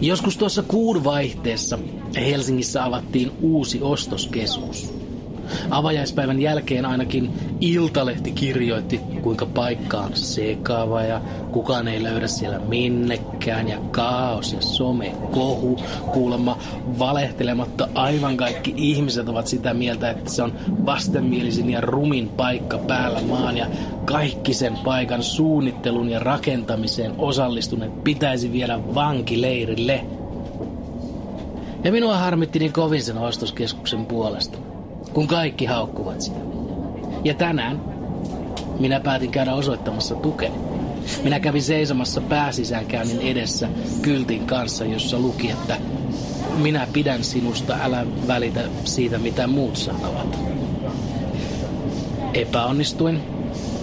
Joskus tuossa kuun vaihteessa Helsingissä avattiin uusi ostoskeskus. Avajaispäivän jälkeen ainakin Iltalehti kirjoitti, kuinka paikka on sekava ja kukaan ei löydä siellä minnekään ja kaos ja some kohu. Kuulemma valehtelematta aivan kaikki ihmiset ovat sitä mieltä, että se on vastenmielisin ja rumin paikka päällä maan ja kaikki sen paikan suunnittelun ja rakentamiseen osallistuneet pitäisi viedä vankileirille. Ja minua harmitti niin kovin sen ostoskeskuksen puolesta kun kaikki haukkuvat sitä. Ja tänään minä päätin käydä osoittamassa tukeni. Minä kävin seisomassa pääsisäänkäynnin edessä kyltin kanssa, jossa luki, että minä pidän sinusta, älä välitä siitä, mitä muut sanovat. Epäonnistuin,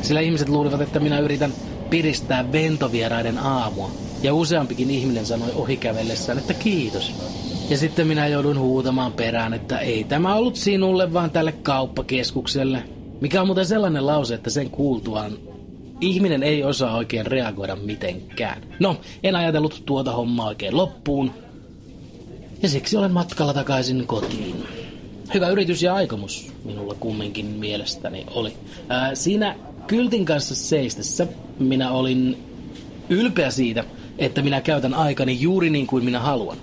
sillä ihmiset luulivat, että minä yritän piristää ventovieraiden aamua. Ja useampikin ihminen sanoi ohikävellessään, että kiitos. Ja sitten minä joudun huutamaan perään, että ei tämä ollut sinulle, vaan tälle kauppakeskukselle. Mikä on muuten sellainen lause, että sen kuultuaan ihminen ei osaa oikein reagoida mitenkään. No, en ajatellut tuota hommaa oikein loppuun. Ja siksi olen matkalla takaisin kotiin. Hyvä yritys ja aikomus minulla kumminkin mielestäni oli. Ää, siinä kyltin kanssa seistessä minä olin ylpeä siitä, että minä käytän aikani juuri niin kuin minä haluan.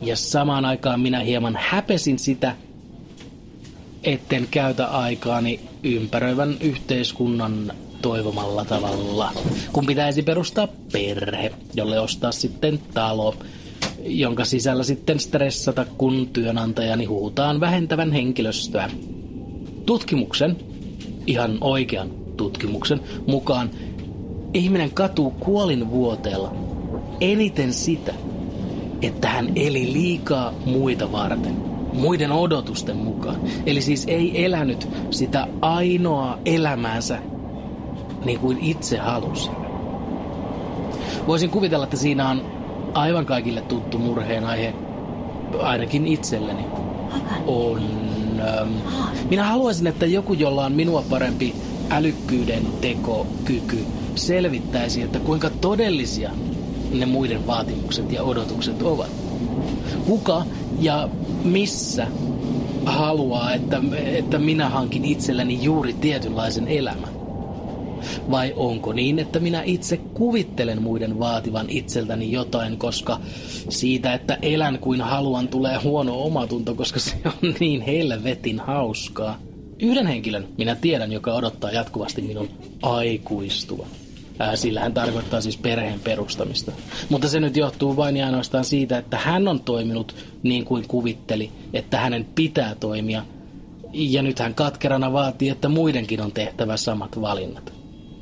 Ja samaan aikaan minä hieman häpesin sitä, etten käytä aikaani ympäröivän yhteiskunnan toivomalla tavalla. Kun pitäisi perustaa perhe, jolle ostaa sitten talo, jonka sisällä sitten stressata, kun työnantajani huutaan vähentävän henkilöstöä. Tutkimuksen, ihan oikean tutkimuksen mukaan, ihminen katuu kuolinvuoteella eniten sitä, että hän eli liikaa muita varten, muiden odotusten mukaan. Eli siis ei elänyt sitä ainoaa elämäänsä niin kuin itse halusi. Voisin kuvitella, että siinä on aivan kaikille tuttu murheen aihe, ainakin itselleni. On... Ähm, minä haluaisin, että joku, jolla on minua parempi älykkyyden tekokyky, selvittäisi, että kuinka todellisia ne muiden vaatimukset ja odotukset ovat. Kuka ja missä haluaa, että, että minä hankin itselleni juuri tietynlaisen elämän? Vai onko niin, että minä itse kuvittelen muiden vaativan itseltäni jotain, koska siitä, että elän kuin haluan, tulee huono omatunto, koska se on niin helvetin hauskaa. Yhden henkilön minä tiedän, joka odottaa jatkuvasti minun aikuistuvan. Sillä hän tarkoittaa siis perheen perustamista. Mutta se nyt johtuu vain ja ainoastaan siitä, että hän on toiminut niin kuin kuvitteli, että hänen pitää toimia. Ja nyt hän katkerana vaatii, että muidenkin on tehtävä samat valinnat.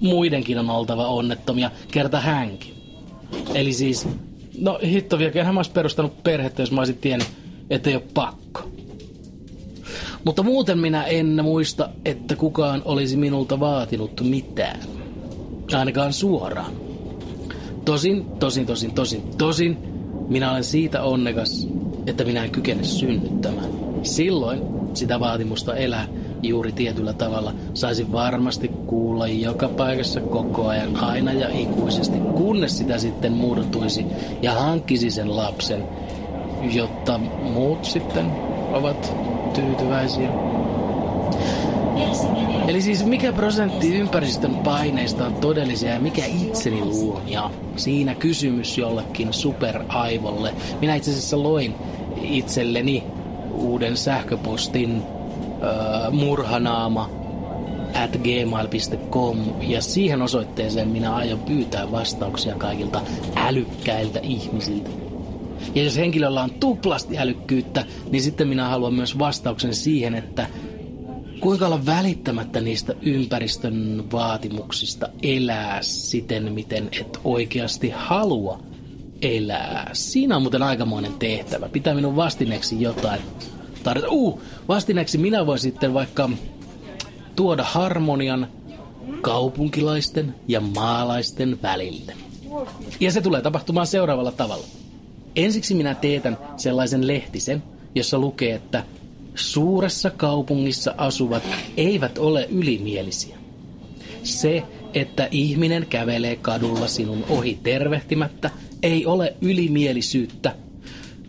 Muidenkin on oltava onnettomia, kerta hänkin. Eli siis, no hitto vielä, hän olisi perustanut perhettä, jos mä olisin tiennyt, että ei ole pakko. Mutta muuten minä en muista, että kukaan olisi minulta vaatinut mitään ainakaan suoraan. Tosin, tosin, tosin, tosin, tosin, minä olen siitä onnekas, että minä en kykene synnyttämään. Silloin sitä vaatimusta elää juuri tietyllä tavalla saisi varmasti kuulla joka paikassa koko ajan aina ja ikuisesti, kunnes sitä sitten muodottuisi ja hankkisi sen lapsen, jotta muut sitten ovat tyytyväisiä. Eli siis mikä prosentti ympäristön paineista on todellisia ja mikä itseni luomia? Siinä kysymys jollekin superaivolle. Minä itse asiassa loin itselleni uuden sähköpostin äh, murhanaama at gmail.com ja siihen osoitteeseen minä aion pyytää vastauksia kaikilta älykkäiltä ihmisiltä. Ja jos henkilöllä on tuplasti älykkyyttä, niin sitten minä haluan myös vastauksen siihen, että kuinka olla välittämättä niistä ympäristön vaatimuksista elää siten, miten et oikeasti halua elää. Siinä on muuten aikamoinen tehtävä. Pitää minun vastineeksi jotain tarjota. Uh, vastineeksi minä voin sitten vaikka tuoda harmonian kaupunkilaisten ja maalaisten välille. Ja se tulee tapahtumaan seuraavalla tavalla. Ensiksi minä teetän sellaisen lehtisen, jossa lukee, että suuressa kaupungissa asuvat eivät ole ylimielisiä. Se, että ihminen kävelee kadulla sinun ohi tervehtimättä, ei ole ylimielisyyttä.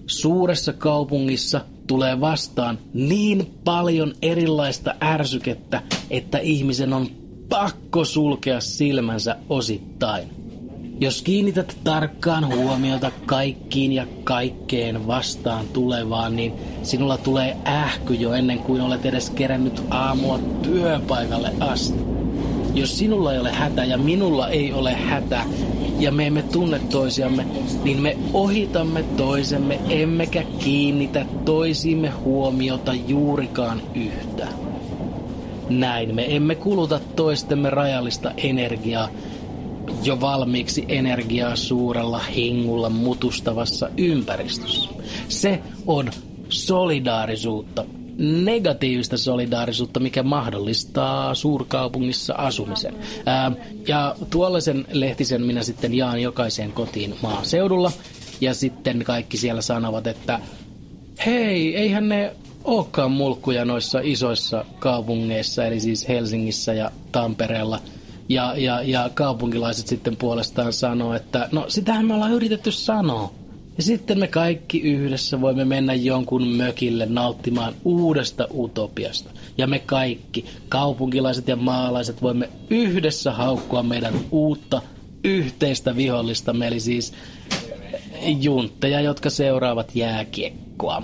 Suuressa kaupungissa tulee vastaan niin paljon erilaista ärsykettä, että ihmisen on pakko sulkea silmänsä osittain. Jos kiinnität tarkkaan huomiota kaikkiin ja kaikkeen vastaan tulevaan, niin sinulla tulee ähky jo ennen kuin olet edes kerännyt aamua työpaikalle asti. Jos sinulla ei ole hätä ja minulla ei ole hätä ja me emme tunne toisiamme, niin me ohitamme toisemme emmekä kiinnitä toisiimme huomiota juurikaan yhtä. Näin me emme kuluta toistemme rajallista energiaa, jo valmiiksi energiaa suurella hingulla mutustavassa ympäristössä. Se on solidaarisuutta, negatiivista solidaarisuutta, mikä mahdollistaa suurkaupungissa asumisen. Ää, ja tuollaisen lehtisen minä sitten jaan jokaiseen kotiin maaseudulla. Ja sitten kaikki siellä sanovat, että hei, eihän ne olekaan mulkkuja noissa isoissa kaupungeissa, eli siis Helsingissä ja Tampereella – ja, ja, ja kaupunkilaiset sitten puolestaan sanoo, että no sitähän me ollaan yritetty sanoa. Ja sitten me kaikki yhdessä voimme mennä jonkun mökille nauttimaan uudesta utopiasta. Ja me kaikki, kaupunkilaiset ja maalaiset, voimme yhdessä haukkua meidän uutta yhteistä vihollista, eli siis juntteja, jotka seuraavat jääkiekkoa.